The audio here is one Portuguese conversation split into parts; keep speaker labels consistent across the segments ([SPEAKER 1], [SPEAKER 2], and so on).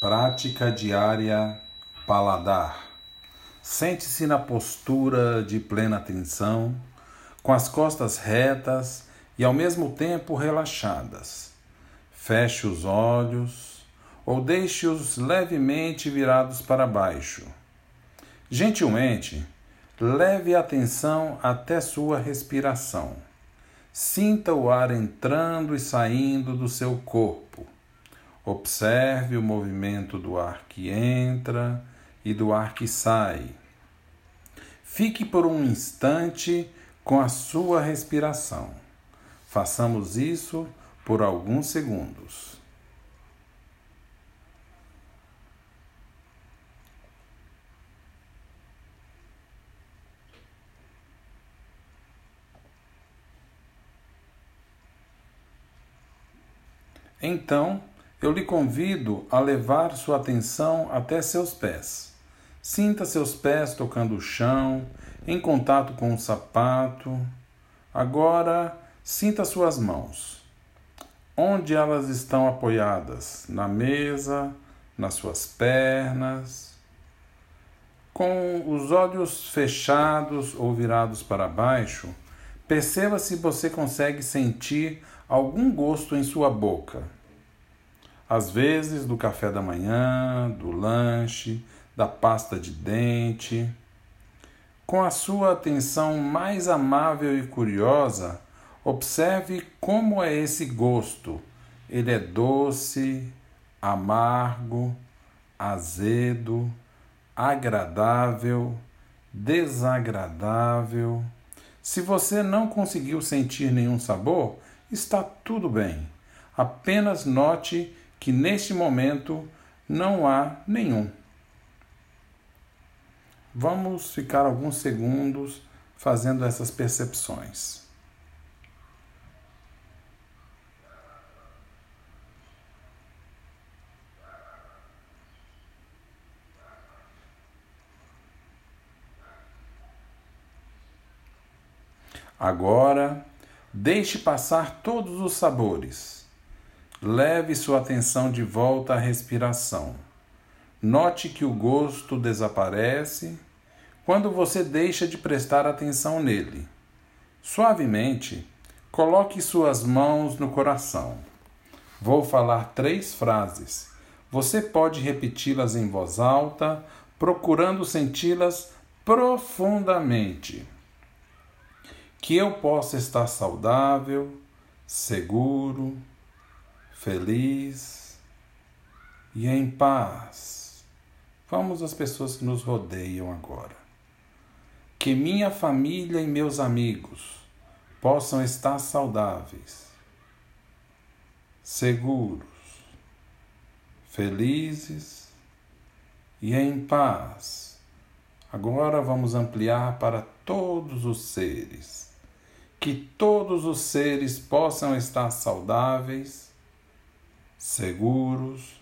[SPEAKER 1] Prática diária paladar. Sente-se na postura de plena atenção, com as costas retas e ao mesmo tempo relaxadas. Feche os olhos ou deixe-os levemente virados para baixo. Gentilmente, leve a atenção até sua respiração. Sinta o ar entrando e saindo do seu corpo. Observe o movimento do ar que entra e do ar que sai. Fique por um instante com a sua respiração. Façamos isso por alguns segundos. Então, eu lhe convido a levar sua atenção até seus pés. Sinta seus pés tocando o chão, em contato com o sapato. Agora, sinta suas mãos. Onde elas estão apoiadas? Na mesa, nas suas pernas. Com os olhos fechados ou virados para baixo, perceba se você consegue sentir algum gosto em sua boca às vezes do café da manhã, do lanche, da pasta de dente. Com a sua atenção mais amável e curiosa, observe como é esse gosto. Ele é doce, amargo, azedo, agradável, desagradável. Se você não conseguiu sentir nenhum sabor, está tudo bem. Apenas note que neste momento não há nenhum. Vamos ficar alguns segundos fazendo essas percepções. Agora, deixe passar todos os sabores Leve sua atenção de volta à respiração. Note que o gosto desaparece quando você deixa de prestar atenção nele. Suavemente, coloque suas mãos no coração. Vou falar três frases. Você pode repeti-las em voz alta, procurando senti-las profundamente. Que eu possa estar saudável, seguro, feliz e em paz. Vamos às pessoas que nos rodeiam agora. Que minha família e meus amigos possam estar saudáveis, seguros, felizes e em paz. Agora vamos ampliar para todos os seres. Que todos os seres possam estar saudáveis seguros,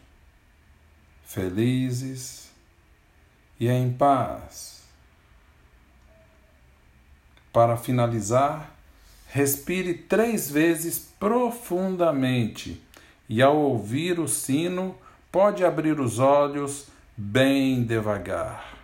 [SPEAKER 1] felizes e em paz. Para finalizar, respire três vezes profundamente e, ao ouvir o sino, pode abrir os olhos bem devagar.